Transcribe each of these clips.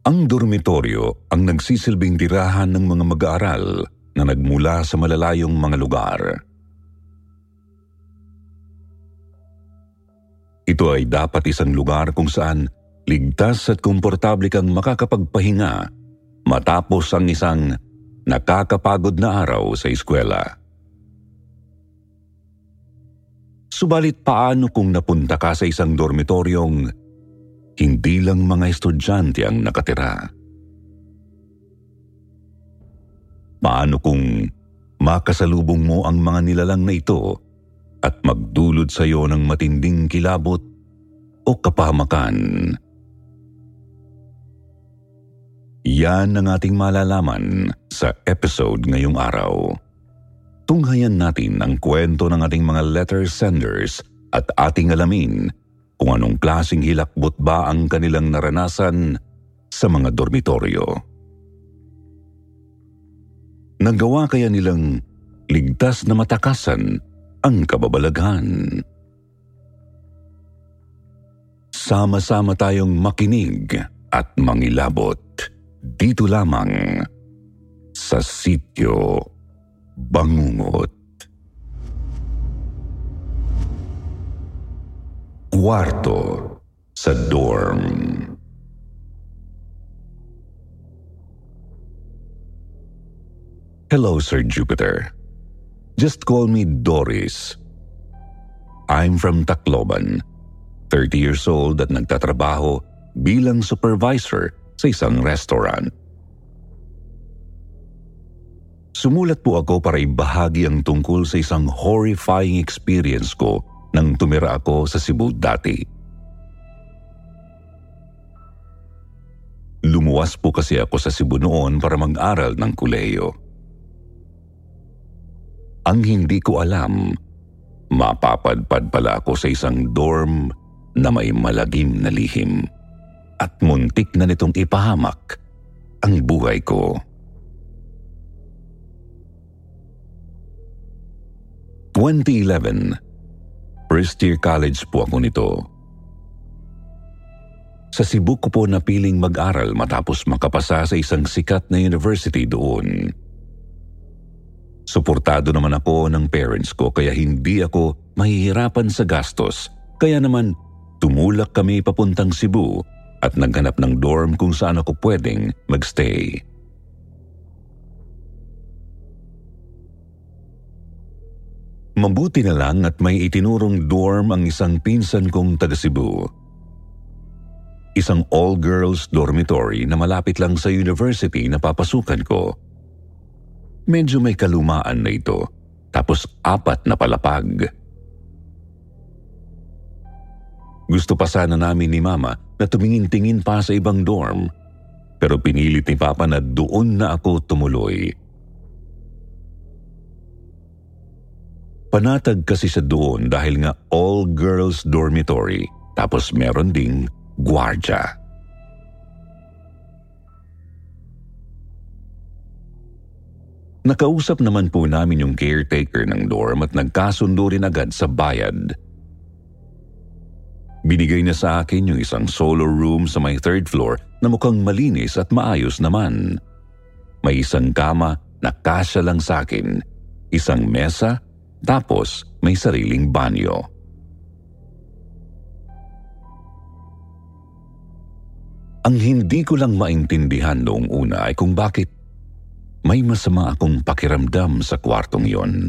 Ang dormitoryo ang nagsisilbing tirahan ng mga mag-aaral na nagmula sa malalayong mga lugar. Ito ay dapat isang lugar kung saan ligtas at komportable kang makakapagpahinga matapos ang isang nakakapagod na araw sa eskwela. Subalit paano kung napunta ka sa isang dormitoryong hindi lang mga estudyante ang nakatira? Paano kung makasalubong mo ang mga nilalang na ito at magdulot sa iyo ng matinding kilabot o kapahamakan? Yan ang ating malalaman sa episode ngayong araw. Tunghayan natin ang kwento ng ating mga letter senders at ating alamin kung anong klasing hilakbot ba ang kanilang naranasan sa mga dormitoryo. Nagawa kaya nilang ligtas na matakasan ang kababalaghan. Sama-sama tayong makinig at mangilabot dito lamang sa sityo Bangungot. Kwarto sa dorm. Hello, Sir Jupiter. Just call me Doris. I'm from Tacloban, 30 years old at nagtatrabaho bilang supervisor sa isang restaurant. Sumulat po ako para ibahagi ang tungkol sa isang horrifying experience ko nang tumira ako sa Cebu dati. Lumuwas po kasi ako sa Cebu noon para mag-aral ng kuleyo. Ang hindi ko alam, mapapadpad pala ako sa isang dorm na may malagim na lihim at muntik na nitong ipahamak ang buhay ko. 2011 First year college po ako nito. Sa Cebu ko po napiling mag-aral matapos makapasa sa isang sikat na university doon. Suportado naman ako ng parents ko kaya hindi ako mahihirapan sa gastos. Kaya naman tumulak kami papuntang Cebu at naghanap ng dorm kung saan ako pwedeng magstay. Mabuti na lang at may itinurong dorm ang isang pinsan kong taga Cebu. Isang all-girls dormitory na malapit lang sa university na papasukan ko. Medyo may kalumaan na ito, tapos apat na palapag. Gusto pa sana namin ni Mama na tumingin-tingin pa sa ibang dorm, pero pinilit ni Papa na doon na ako tumuloy. Panatag kasi sa doon dahil nga all-girls dormitory tapos meron ding gwardya. Nakausap naman po namin yung caretaker ng dorm at nagkasundo rin agad sa bayad. Binigay niya sa akin yung isang solo room sa may third floor na mukhang malinis at maayos naman. May isang kama na kasya lang sa akin, isang mesa tapos may sariling banyo. Ang hindi ko lang maintindihan noong una ay kung bakit may masama akong pakiramdam sa kwartong yon.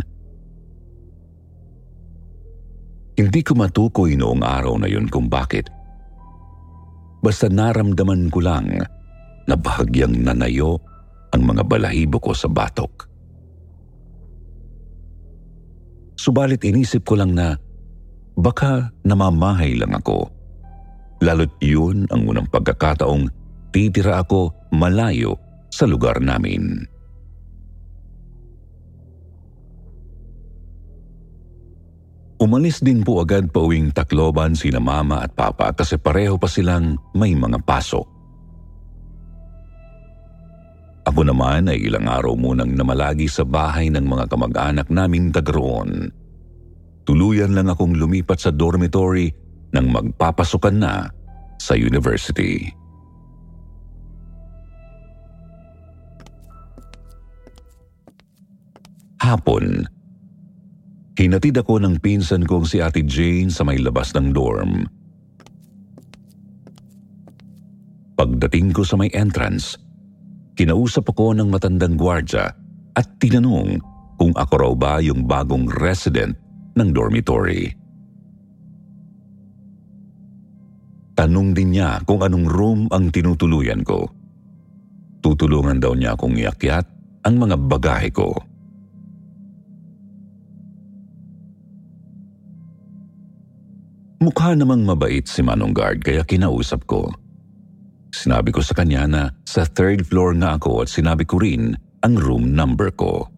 Hindi ko matukoy noong araw na yon kung bakit, basta naramdaman ko lang na bahagyang nanayo ang mga balahibo ko sa batok. Subalit inisip ko lang na baka namamahay lang ako. Lalo't yun ang unang pagkakataong titira ako malayo sa lugar namin. Umalis din po agad pauwing Tacloban sina mama at papa kasi pareho pa silang may mga pasok. Ako naman ay ilang araw munang namalagi sa bahay ng mga kamag-anak naming tagaroon. Tuluyan lang akong lumipat sa dormitory nang magpapasukan na sa university. Hapon, Hinatid ako ng pinsan kong si Ate Jane sa may labas ng dorm. Pagdating ko sa may entrance, kinausap ako ng matandang gwardya at tinanong kung ako raw ba yung bagong resident ng dormitory. Tanong din niya kung anong room ang tinutuluyan ko. Tutulungan daw niya akong iakyat ang mga bagahe ko. Mukha namang mabait si Manong Guard kaya kinausap ko. Sinabi ko sa kanya na sa third floor nga ako at sinabi ko rin ang room number ko.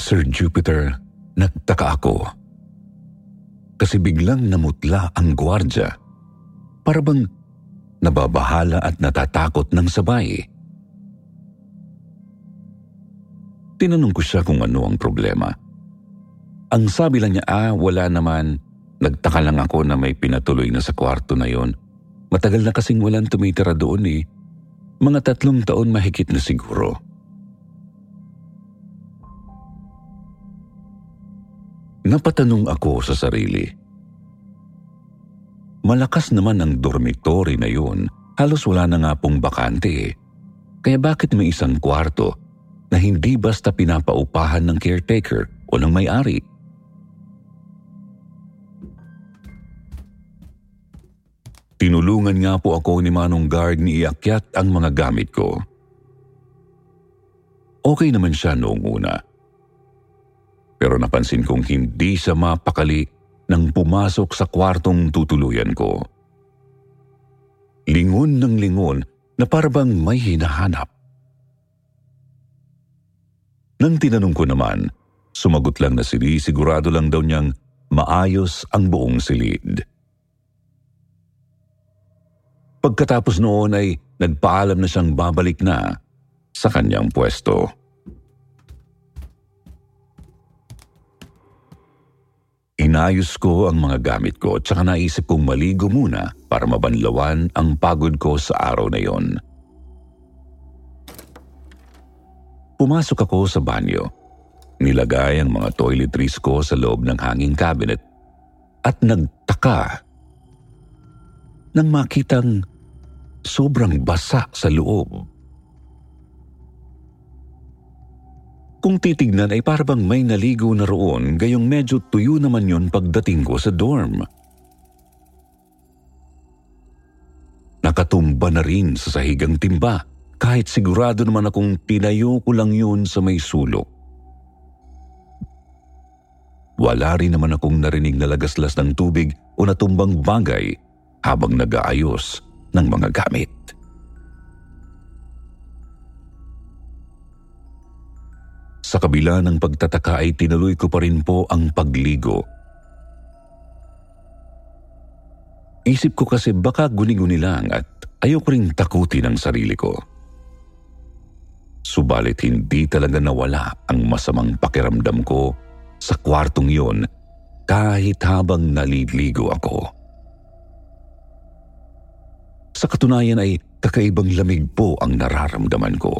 Sir Jupiter, nagtaka ako. Kasi biglang namutla ang gwardya. Para bang nababahala at natatakot ng sabay. Tinanong ko siya kung ano ang problema. Ang sabi lang niya, ah, wala naman. Nagtaka lang ako na may pinatuloy na sa kwarto na yon. Matagal na kasing walang tumitira doon eh. Mga tatlong taon mahigit na siguro. Napatanong ako sa sarili. Malakas naman ang dormitory na yun. Halos wala na nga pong bakante eh. Kaya bakit may isang kwarto na hindi basta pinapaupahan ng caretaker o ng may-ari? Tinulungan nga po ako ni Manong Guard ni iakyat ang mga gamit ko. Okay naman siya noong una. Pero napansin kong hindi siya mapakali nang pumasok sa kwartong tutuluyan ko. Lingon ng lingon na parabang may hinahanap. Nang tinanong ko naman, sumagot lang na sili sigurado lang daw niyang maayos ang buong silid. Pagkatapos noon ay nagpaalam na siyang babalik na sa kanyang pwesto. Inayos ko ang mga gamit ko at saka naisip kong maligo muna para mabanlawan ang pagod ko sa araw na yon. Pumasok ako sa banyo. Nilagay ang mga toiletries ko sa loob ng hanging cabinet at nagtaka nang makitang sobrang basa sa loob. Kung titignan ay parang may naligo na roon gayong medyo tuyo naman yon pagdating ko sa dorm. Nakatumba na rin sa sahigang timba kahit sigurado naman akong tinayo ko lang yun sa may sulok. Wala rin naman akong narinig na lagaslas ng tubig o natumbang bagay habang nag-aayos ng mga gamit. Sa kabila ng pagtataka ay tinuloy ko pa rin po ang pagligo. Isip ko kasi baka guni-guni lang at ayoko ring takutin ang sarili ko. Subalit hindi talaga nawala ang masamang pakiramdam ko sa kwartong yon kahit habang naliligo ako. Sa katunayan ay kakaibang lamig po ang nararamdaman ko.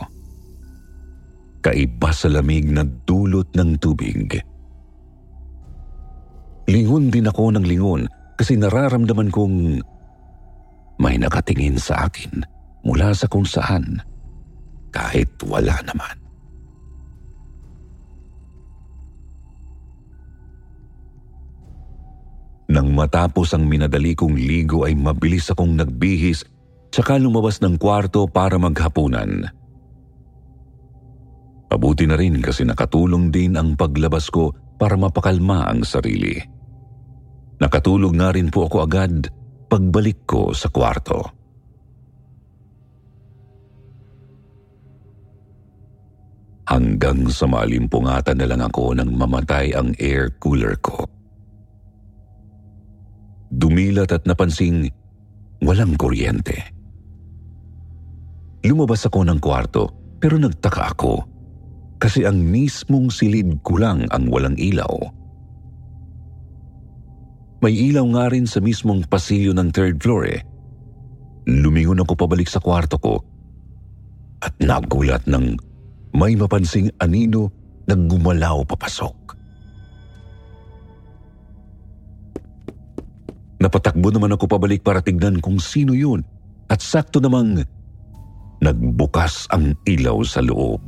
Kaiba sa lamig na dulot ng tubig. Lingon din ako ng lingon kasi nararamdaman kong may nakatingin sa akin mula sa kung saan kahit wala naman. Nang matapos ang minadali kong ligo ay mabilis akong nagbihis tsaka lumabas ng kwarto para maghapunan. Mabuti na rin kasi nakatulong din ang paglabas ko para mapakalma ang sarili. Nakatulog nga rin po ako agad pagbalik ko sa kwarto. Hanggang sa malimpungatan na lang ako nang mamatay ang air cooler ko. Dumilat at napansing walang kuryente. Lumabas ako ng kwarto pero nagtaka ako kasi ang mismong silid ko lang ang walang ilaw. May ilaw nga rin sa mismong pasilyo ng third floor eh. Lumingon ako pabalik sa kwarto ko at nagulat ng may mapansing anino na gumalaw papasok. Napatakbo naman ako pabalik para tignan kung sino yun at sakto namang nagbukas ang ilaw sa loob.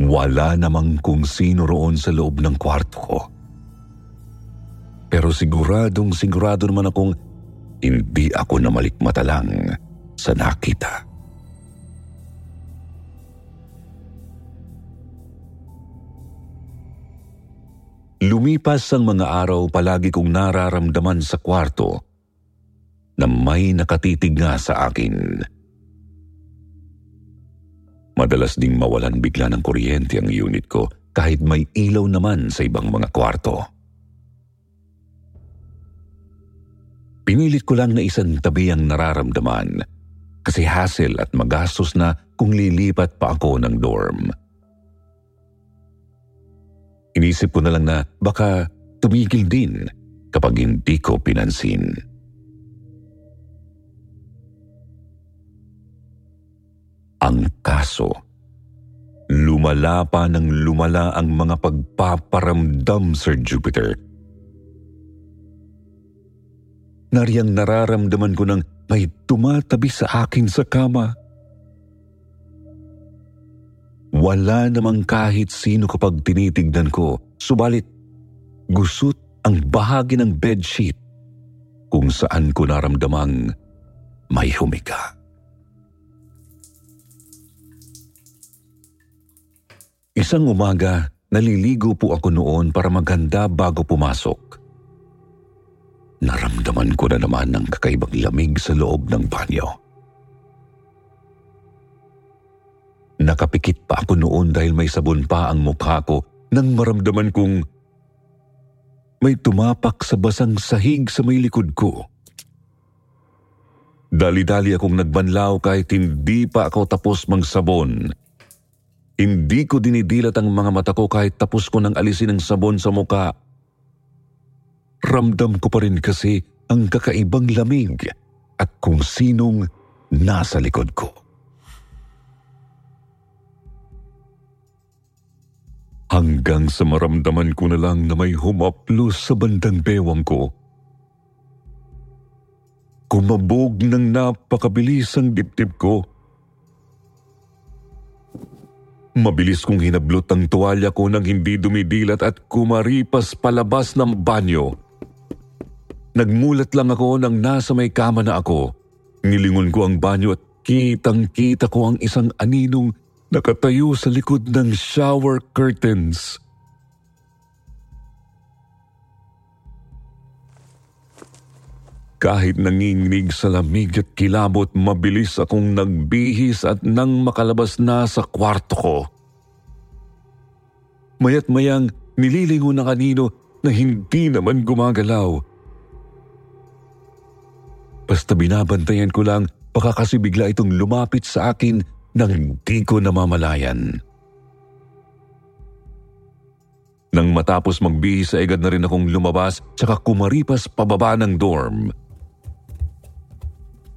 Wala namang kung sino roon sa loob ng kwarto ko. Pero siguradong sigurado naman akong hindi ako namalikmata lang sa nakita. Lumipas ang mga araw palagi kong nararamdaman sa kwarto na may nakatitig nga sa akin. Madalas ding mawalan bigla ng kuryente ang unit ko kahit may ilaw naman sa ibang mga kwarto. Pinilit ko lang na isang tabi ang nararamdaman kasi hassle at magastos na kung lilipat pa ako ng dorm. Inisip ko na lang na baka tumigil din kapag hindi ko pinansin. Ang kaso, lumala pa ng lumala ang mga pagpaparamdam, Sir Jupiter. Nariyang nararamdaman ko ng may tumatabi sa akin sa kama. Wala namang kahit sino kapag tinitignan ko, subalit gusot ang bahagi ng bedsheet kung saan ko naramdamang may humiga. Isang umaga, naliligo po ako noon para maganda bago pumasok. Naramdaman ko na naman ang kakaibang lamig sa loob ng banyo. Nakapikit pa ako noon dahil may sabon pa ang mukha ko nang maramdaman kong may tumapak sa basang sahig sa may likod ko. Dali-dali akong nagbanlaw kahit hindi pa ako tapos mangsabon. Hindi ko dinidilat ang mga mata ko kahit tapos ko nang alisin ang sabon sa muka. Ramdam ko pa rin kasi ang kakaibang lamig at kung sinong nasa likod ko. Hanggang sa maramdaman ko na lang na may humaplos sa bandang bewang ko. Kumabog ng napakabilis ang dibdib ko. Mabilis kong hinablot ang tuwalya ko nang hindi dumidilat at kumaripas palabas ng banyo. Nagmulat lang ako nang nasa may kama na ako. Nilingon ko ang banyo at kitang kita ko ang isang aninong nakatayo sa likod ng shower curtains. Kahit nanginginig sa lamig at kilabot, mabilis akong nagbihis at nang makalabas na sa kwarto ko. Mayat mayang nililingon na kanino na hindi naman gumagalaw. Basta binabantayan ko lang, baka kasi bigla itong lumapit sa akin nang hindi ko namamalayan. Nang matapos magbihis ay agad na rin akong lumabas tsaka kumaripas pababa ng dorm.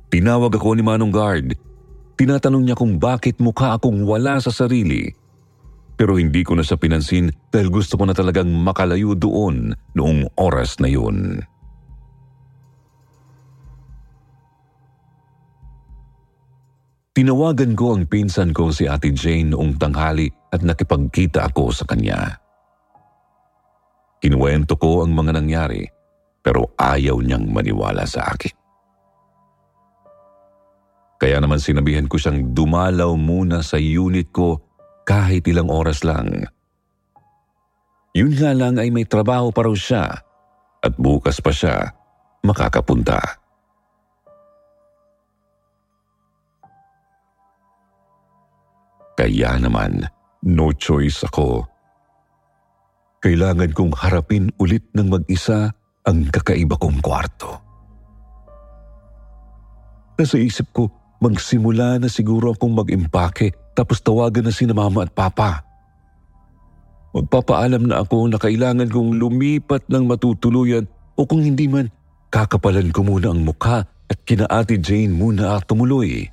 Tinawag ako ni Manong Guard. Tinatanong niya kung bakit mukha akong wala sa sarili. Pero hindi ko na siya pinansin dahil gusto ko na talagang makalayo doon noong oras na yun. Tinawagan ko ang pinsan ko si Ate Jane noong tanghali at nakipagkita ako sa kanya. Kinuwento ko ang mga nangyari pero ayaw niyang maniwala sa akin. Kaya naman sinabihan ko siyang dumalaw muna sa unit ko kahit ilang oras lang. Yun nga lang ay may trabaho pa raw siya at bukas pa siya makakapunta. Kaya naman, no choice ako. Kailangan kong harapin ulit ng mag-isa ang kakaiba kong kwarto. Nasa isip ko, magsimula na siguro akong mag-impake tapos tawagan na si mama at papa. Magpapaalam na ako na kailangan kong lumipat ng matutuluyan o kung hindi man, kakapalan ko muna ang mukha at kina Ate Jane muna at tumuloy.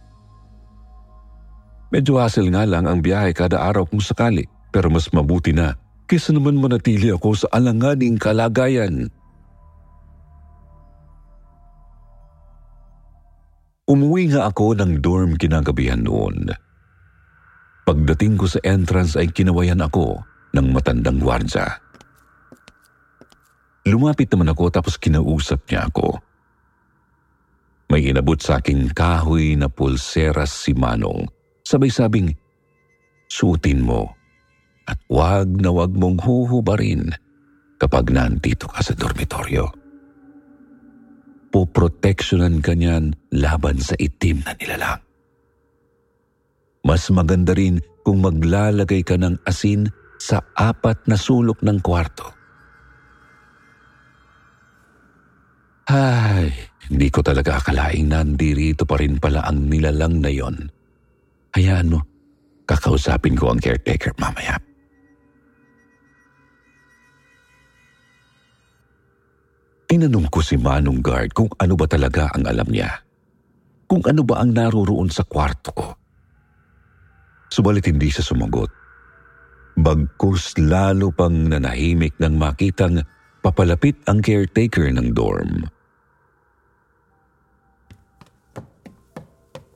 Medyo hassle nga lang ang biyahe kada araw kung sakali pero mas mabuti na kaysa naman manatili ako sa alanganing kalagayan. Umuwi nga ako ng dorm kinagabihan noon. Pagdating ko sa entrance ay kinawayan ako ng matandang gwardya. Lumapit naman ako tapos kinausap niya ako. May inabot sa aking kahoy na pulseras si Manong. Sabay sabing, suotin mo at wag na wag mong huhubarin kapag nandito ka sa dormitoryo poproteksyonan ka niyan laban sa itim na nilalang. Mas maganda rin kung maglalagay ka ng asin sa apat na sulok ng kwarto. Ay, hindi ko talaga akalaing nandirito pa rin pala ang nilalang na yon. Hayaan mo, kakausapin ko ang caretaker mamaya. Tinanong ko si Manong Guard kung ano ba talaga ang alam niya. Kung ano ba ang naroroon sa kwarto ko. Subalit hindi siya sumagot. Bagkus lalo pang nanahimik nang makitang papalapit ang caretaker ng dorm.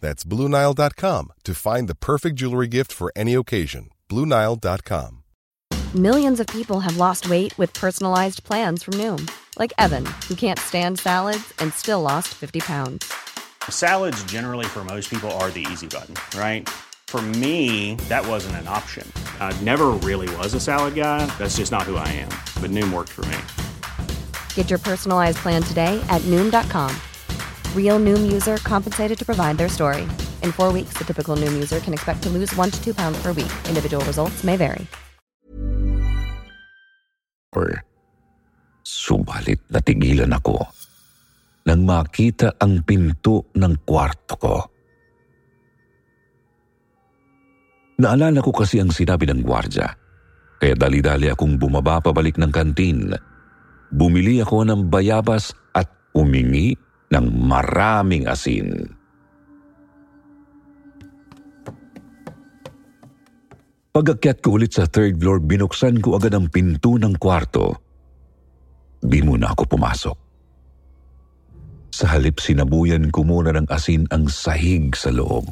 That's BlueNile.com to find the perfect jewelry gift for any occasion. BlueNile.com. Millions of people have lost weight with personalized plans from Noom, like Evan, who can't stand salads and still lost 50 pounds. Salads, generally, for most people, are the easy button, right? For me, that wasn't an option. I never really was a salad guy. That's just not who I am. But Noom worked for me. Get your personalized plan today at Noom.com. Real Noom user compensated to provide their story. In four weeks, the typical Noom user can expect to lose one to two pounds per week. Individual results may vary. Subalit natigilan ako nang makita ang pinto ng kwarto ko. Naalala ko kasi ang sinabi ng gwardya, kaya dali-dali akong bumaba pabalik ng kantin. Bumili ako ng bayabas at umingi ng maraming asin. Pag-akyat ko ulit sa third floor, binuksan ko agad ang pinto ng kwarto. Di muna ako pumasok. Sa halip sinabuyan ko muna ng asin ang sahig sa loob.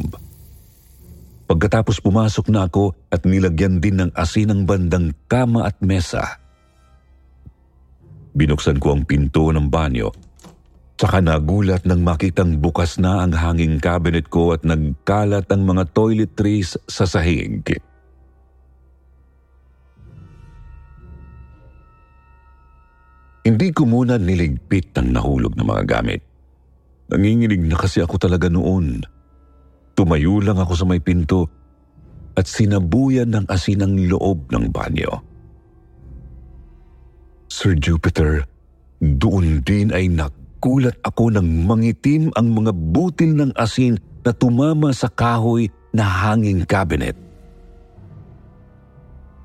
Pagkatapos pumasok na ako at nilagyan din ng asin ang bandang kama at mesa. Binuksan ko ang pinto ng banyo Saka nagulat nang makitang bukas na ang hanging cabinet ko at nagkalat ang mga toiletries sa sahig. Hindi ko muna niligpit ang nahulog na mga gamit. Nanginginig na kasi ako talaga noon. Tumayo lang ako sa may pinto at sinabuyan ng asin ang loob ng banyo. Sir Jupiter, doon din ay nagulat ako nang mangitim ang mga butil ng asin na tumama sa kahoy na hanging cabinet.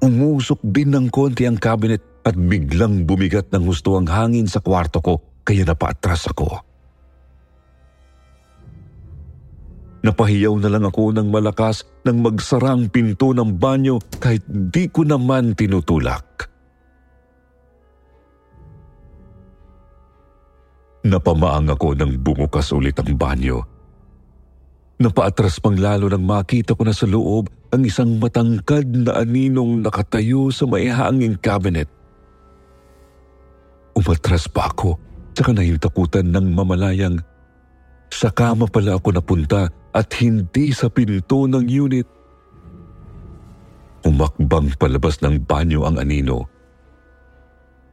Umusok din ng konti ang cabinet at biglang bumigat ng husto ang hangin sa kwarto ko kaya napaatras ako. Napahiyaw na lang ako ng malakas nang magsara ang pinto ng banyo kahit di ko naman tinutulak. Napamaang ako nang bumukas ulit ang banyo. Napaatras pang lalo nang makita ko na sa loob ang isang matangkad na aninong nakatayo sa may hanging cabinet. Umatras pa ako, tsaka nahiltakutan ng mamalayang sa kama pala ako napunta at hindi sa pinto ng unit. Umakbang palabas ng banyo ang anino.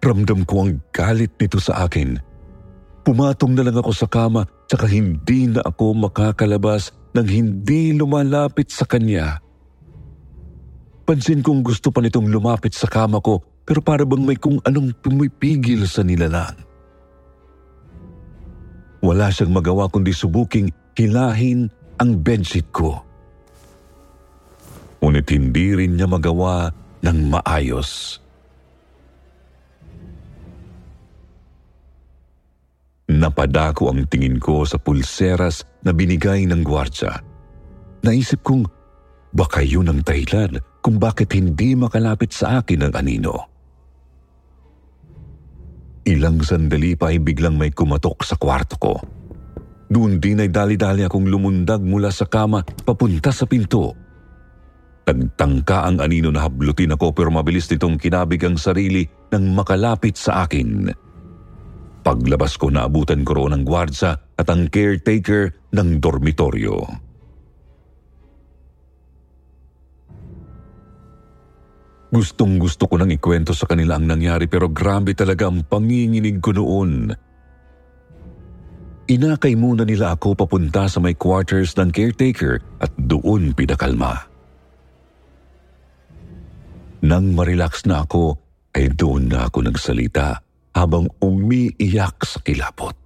Ramdam ko ang galit nito sa akin. Pumatong na lang ako sa kama tsaka hindi na ako makakalabas nang hindi lumalapit sa kanya. Pansin kong gusto pa nitong lumapit sa kama ko pero para bang may kung anong pumipigil sa nilalang. Wala siyang magawa kundi subuking hilahin ang bedsheet ko. Ngunit hindi rin niya magawa ng maayos. Napadako ang tingin ko sa pulseras na binigay ng gwardya. Naisip kong baka yun ang dahilan kung bakit hindi makalapit sa akin ang anino. Ilang sandali pa ay biglang may kumatok sa kwarto ko. Doon din ay dali-dali akong lumundag mula sa kama papunta sa pinto. Nagtangka ang anino na hablutin ako pero mabilis nitong kinabig ang sarili nang makalapit sa akin. Paglabas ko naabutan ko roon ang gwardsa at ang caretaker ng dormitoryo. Gustong gusto ko nang ikwento sa kanila ang nangyari pero grabe talaga ang panginginig ko noon. Inakay muna nila ako papunta sa may quarters ng caretaker at doon pinakalma. Nang marelax na ako, ay doon na ako nagsalita habang umiiyak sa kilapot.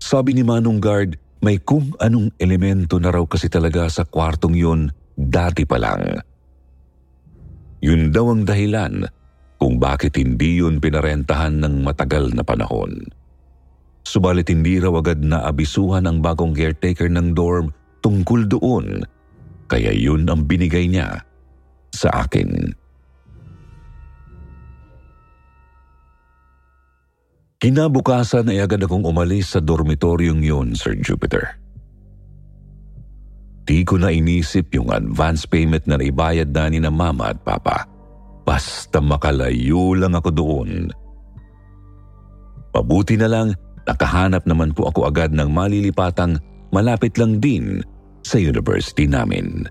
Sabi ni Manong Guard, may kung anong elemento na raw kasi talaga sa kwartong yun dati pa lang. Yun daw ang dahilan kung bakit hindi yun pinarentahan ng matagal na panahon. Subalit hindi raw agad na abisuhan ang bagong caretaker ng dorm tungkol doon, kaya yun ang binigay niya sa akin. Kinabukasan ay agad akong umalis sa dormitoryong yun, Sir Jupiter. Di ko na inisip yung advance payment na naibayad na ni na mama at papa. Basta makalayo lang ako doon. Mabuti na lang, nakahanap naman po ako agad ng malilipatang malapit lang din sa university namin.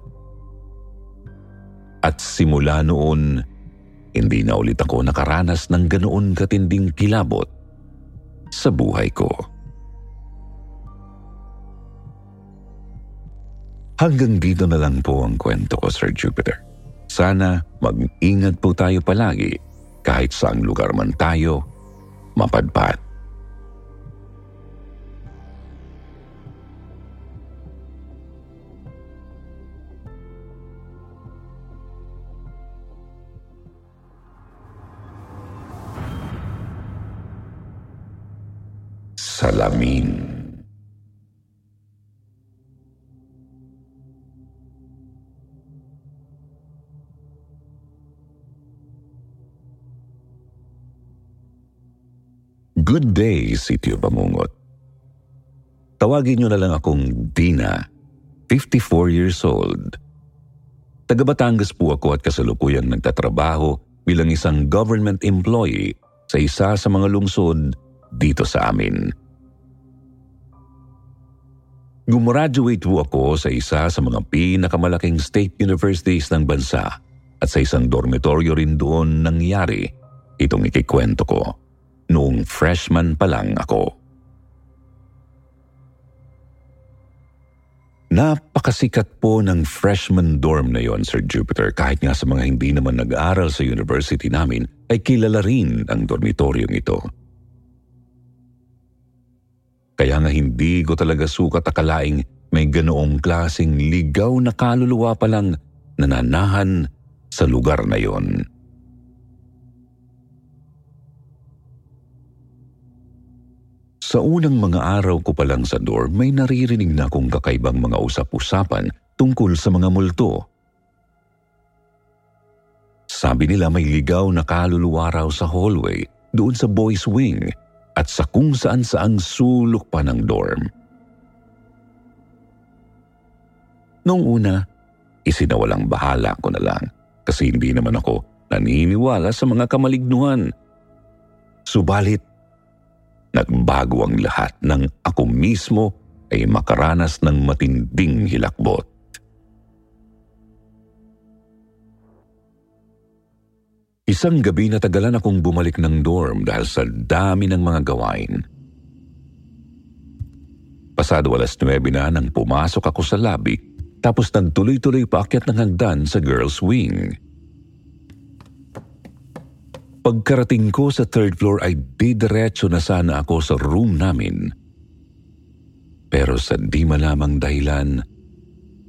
At simula noon, hindi na ulit ako nakaranas ng ganoon katinding kilabot sa buhay ko. Hanggang dito na lang po ang kwento ko, Sir Jupiter. Sana mag-ingat po tayo palagi kahit saang lugar man tayo mapadpad. Salamin. Good day, Sitio Bamungot. Tawagin niyo na lang akong Dina, 54 years old. Taga Batangas po ako at kasalukuyang nagtatrabaho bilang isang government employee sa isa sa mga lungsod dito sa amin. Gumraduate po ako sa isa sa mga pinakamalaking state universities ng bansa at sa isang dormitoryo rin doon nangyari itong ikikwento ko noong freshman pa lang ako. Napakasikat po ng freshman dorm na yon, Sir Jupiter. Kahit nga sa mga hindi naman nag-aaral sa university namin, ay kilala rin ang dormitoryong ito. Kaya nga hindi ko talaga sukat akalaing may ganoong klasing ligaw na kaluluwa palang nananahan sa lugar na yon. Sa unang mga araw ko pa lang sa dorm, may naririnig na akong kakaibang mga usap-usapan tungkol sa mga multo. Sabi nila may ligaw na kaluluwa raw sa hallway doon sa boys wing at sa kung saan saang sulok pa ng dorm. Noong una, isinawalang bahala ko na lang kasi hindi naman ako naniniwala sa mga kamalignuhan. Subalit, nagbago ang lahat nang ako mismo ay makaranas ng matinding hilakbot. Isang gabi na tagalan akong bumalik ng dorm dahil sa dami ng mga gawain. Pasado alas 9 na nang pumasok ako sa lobby tapos nagtuloy-tuloy paakyat ng hagdan sa girls wing. Pagkarating ko sa third floor ay didiretso na sana ako sa room namin. Pero sa di malamang dahilan,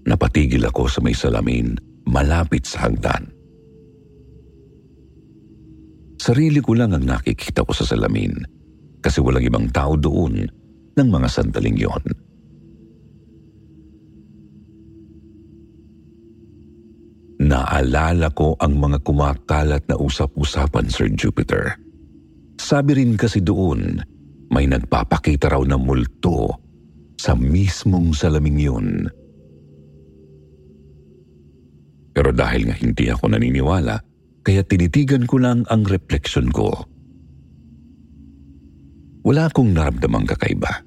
napatigil ako sa may salamin malapit sa hagdan. Sarili ko lang ang nakikita ko sa salamin kasi walang ibang tao doon ng mga sandaling yon. Naalala ko ang mga kumakalat na usap-usapan, Sir Jupiter. Sabi rin kasi doon, may nagpapakita raw ng multo sa mismong salaming yun. Pero dahil nga hindi ako naniniwala, kaya tinitigan ko lang ang refleksyon ko. Wala akong naramdamang kakaiba.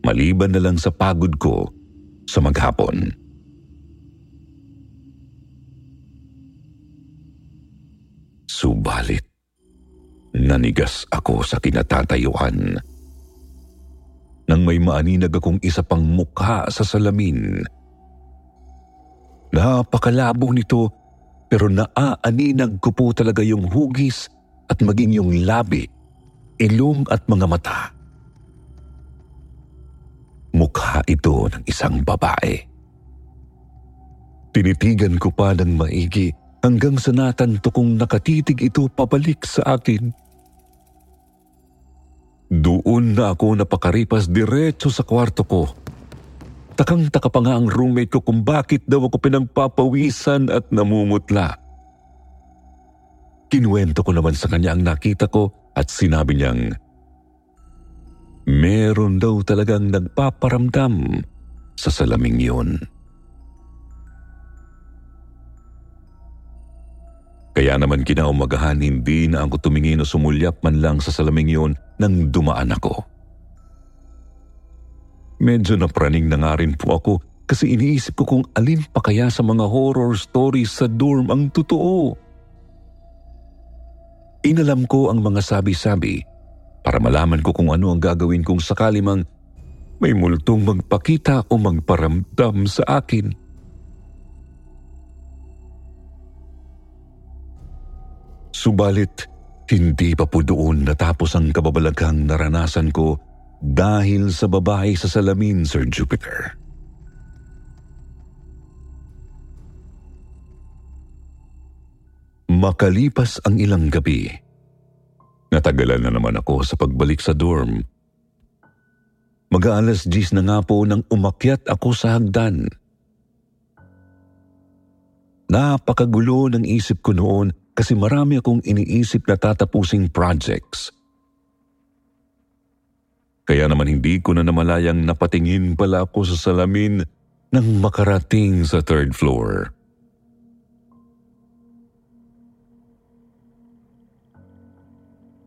Maliban na lang sa pagod ko sa maghapon. Subalit, nanigas ako sa kinatatayuan. Nang may maaninag akong isa pang mukha sa salamin. Napakalabo nito pero naaaninag ko po talaga yung hugis at maging yung labi, ilong at mga mata. Mukha ito ng isang babae. Tinitigan ko pa ng maigi hanggang sa natanto kong nakatitig ito pabalik sa akin. Doon na ako napakaripas diretso sa kwarto ko. Takang-taka pa nga ang roommate ko kung bakit daw ako pinagpapawisan at namumutla. Kinuwento ko naman sa kanya ang nakita ko at sinabi niyang, Meron daw talagang nagpaparamdam sa salaming yun. Kaya naman kinaumagahan hindi na ako tumingin o sumulyap man lang sa salaming yun nang dumaan ako. Medyo napraning na nga rin po ako kasi iniisip ko kung alin pa kaya sa mga horror stories sa dorm ang totoo. Inalam ko ang mga sabi-sabi para malaman ko kung ano ang gagawin kung sakali mang may multong magpakita o magparamdam sa akin. Subalit, hindi pa po doon natapos ang kababalaghang naranasan ko dahil sa babae sa salamin, Sir Jupiter. Makalipas ang ilang gabi, natagalan na naman ako sa pagbalik sa dorm. Mag-aalas 10 na nga po nang umakyat ako sa hagdan. Napakagulo ng isip ko noon kasi marami akong iniisip na tatapusing projects. Kaya naman hindi ko na namalayang napatingin pala ako sa salamin nang makarating sa third floor.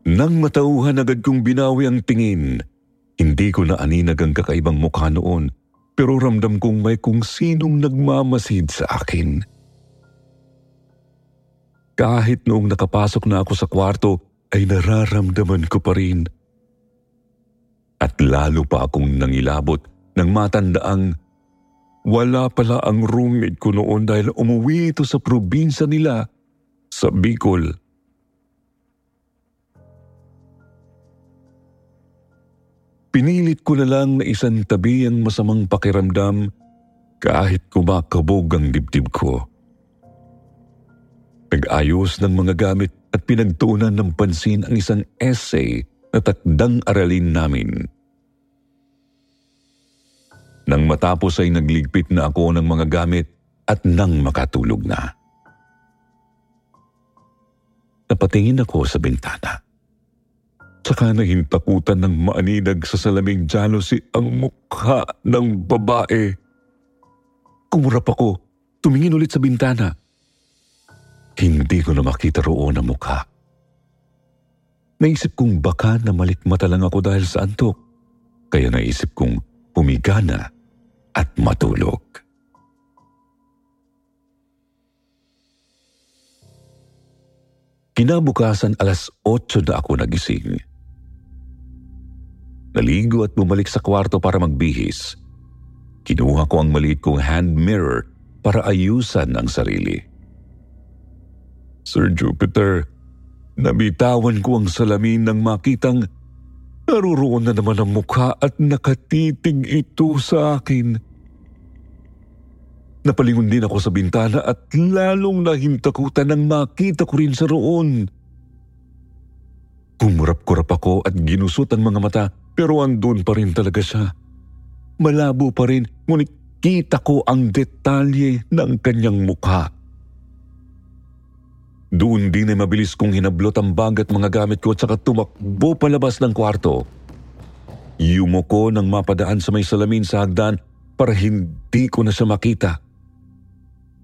Nang matauhan agad kong binawi ang tingin, hindi ko na aninag ang kakaibang mukha noon pero ramdam kong may kung sinong nagmamasid sa akin. Kahit noong nakapasok na ako sa kwarto ay nararamdaman ko pa rin. At lalo pa akong nangilabot nang matandaang wala pala ang roommate ko noon dahil umuwi ito sa probinsya nila sa Bicol. Pinilit ko na lang na isang tabi ang masamang pakiramdam kahit kumakabog ang dibdib ko. Nag-ayos ng mga gamit at pinagtuunan ng pansin ang isang essay na takdang aralin namin Nang matapos ay nagligpit na ako ng mga gamit at nang makatulog na. Napatingin ako sa bintana. Tsaka nahintakutan ng maaninag sa salaming jealousy ang mukha ng babae. Kumurap ako, tumingin ulit sa bintana. Hindi ko na makita roon ang mukha. Naisip kong baka na malikmata lang ako dahil sa antok. Kaya naisip kong humiga na at matulog. Kinabukasan alas 8 na ako nagising. Naligo at bumalik sa kwarto para magbihis. Kinuha ko ang maliit kong hand mirror para ayusan ang sarili. Sir Jupiter, nabitawan ko ang salamin nang makitang naruroon na naman ang mukha at nakatitig ito sa akin. Napalingon din ako sa bintana at lalong nahintakutan nang makita ko rin sa roon. Kumurap-kurap ako at ginusot ang mga mata pero andun pa rin talaga siya. Malabo pa rin ngunit kita ko ang detalye ng kanyang mukha. Doon din ay mabilis kong hinablot ang bag at mga gamit ko at saka tumakbo palabas ng kwarto. Yumuko nang mapadaan sa may salamin sa hagdan para hindi ko na siya makita.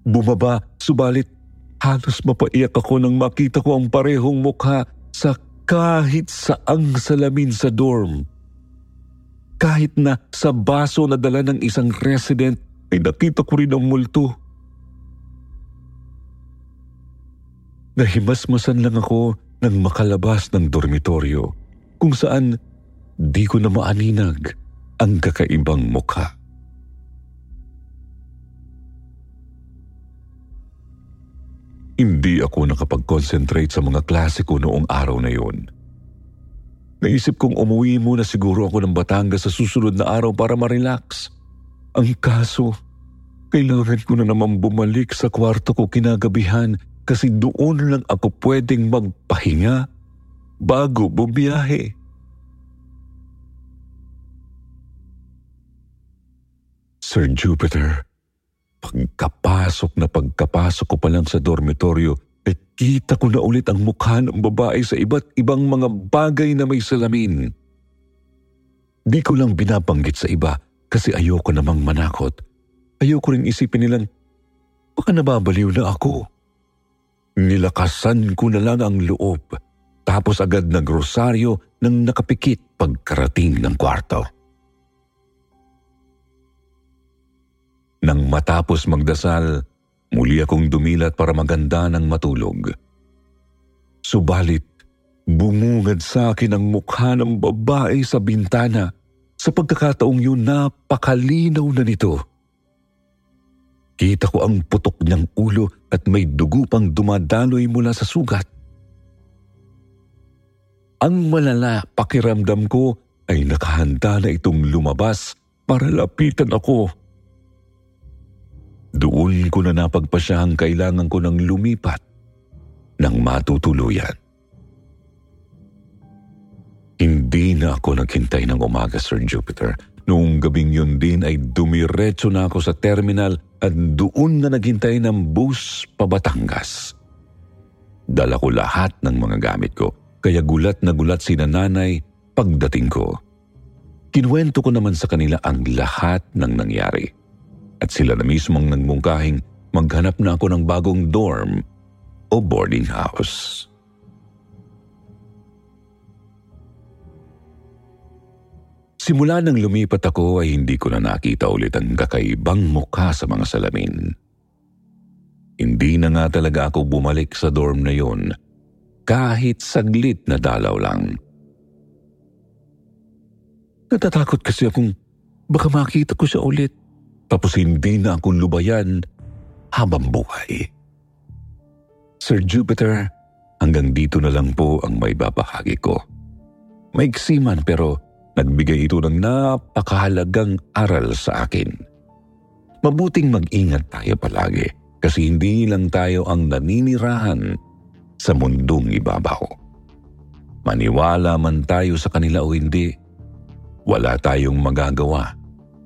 Bumaba, subalit halos mapaiyak ako nang makita ko ang parehong mukha sa kahit saang salamin sa dorm. Kahit na sa baso na dala ng isang resident ay nakita ko rin ang multo. Nahimasmasan lang ako nang makalabas ng dormitoryo kung saan di ko na maaninag ang kakaibang mukha. Hindi ako nakapag-concentrate sa mga klase ko noong araw na yun. Naisip kong umuwi muna siguro ako ng Batangas sa susunod na araw para ma-relax. Ang kaso, kailangan ko na naman bumalik sa kwarto ko kinagabihan kasi doon lang ako pwedeng magpahinga bago bumiyahe. Sir Jupiter, Pagkapasok na pagkapasok ko pa lang sa dormitoryo, ay kita ko na ulit ang mukha ng babae sa iba't ibang mga bagay na may salamin. Di ko lang binabanggit sa iba kasi ayoko namang manakot. Ayoko rin isipin nilang, baka nababaliw na ako. Nilakasan ko na lang ang loob, tapos agad nagrosaryo nang nakapikit pagkarating ng kwarto. Nang matapos magdasal, muli akong dumilat para maganda ng matulog. Subalit, bumungad sa akin ang mukha ng babae sa bintana. Sa pagkakataong yun, napakalinaw na nito. Kita ko ang putok niyang ulo at may dugo pang dumadaloy mula sa sugat. Ang malala pakiramdam ko ay nakahanda na itong lumabas para lapitan ako doon ko na napagpasyahang kailangan ko ng lumipat ng matutuluyan. Hindi na ako naghintay ng umaga, Sir Jupiter. Noong gabing yun din ay dumiretso na ako sa terminal at doon na naghintay ng bus pa Batangas. Dala ko lahat ng mga gamit ko, kaya gulat na gulat si nanay pagdating ko. Kinuwento ko naman sa kanila ang lahat ng nangyari at sila na mismong nagmungkahing maghanap na ako ng bagong dorm o boarding house. Simula nang lumipat ako ay hindi ko na nakita ulit ang kakaibang mukha sa mga salamin. Hindi na nga talaga ako bumalik sa dorm na yon kahit saglit na dalaw lang. Natatakot kasi akong baka makita ko siya ulit tapos hindi na akong lubayan habang buhay. Sir Jupiter, hanggang dito na lang po ang may babahagi ko. Maiksi man pero nagbigay ito ng napakahalagang aral sa akin. Mabuting mag-ingat tayo palagi kasi hindi lang tayo ang naninirahan sa mundong ibabaw. Maniwala man tayo sa kanila o hindi, wala tayong magagawa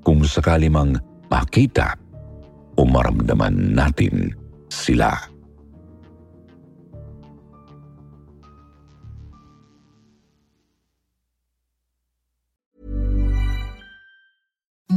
kung sakali mang makita o maramdaman natin sila.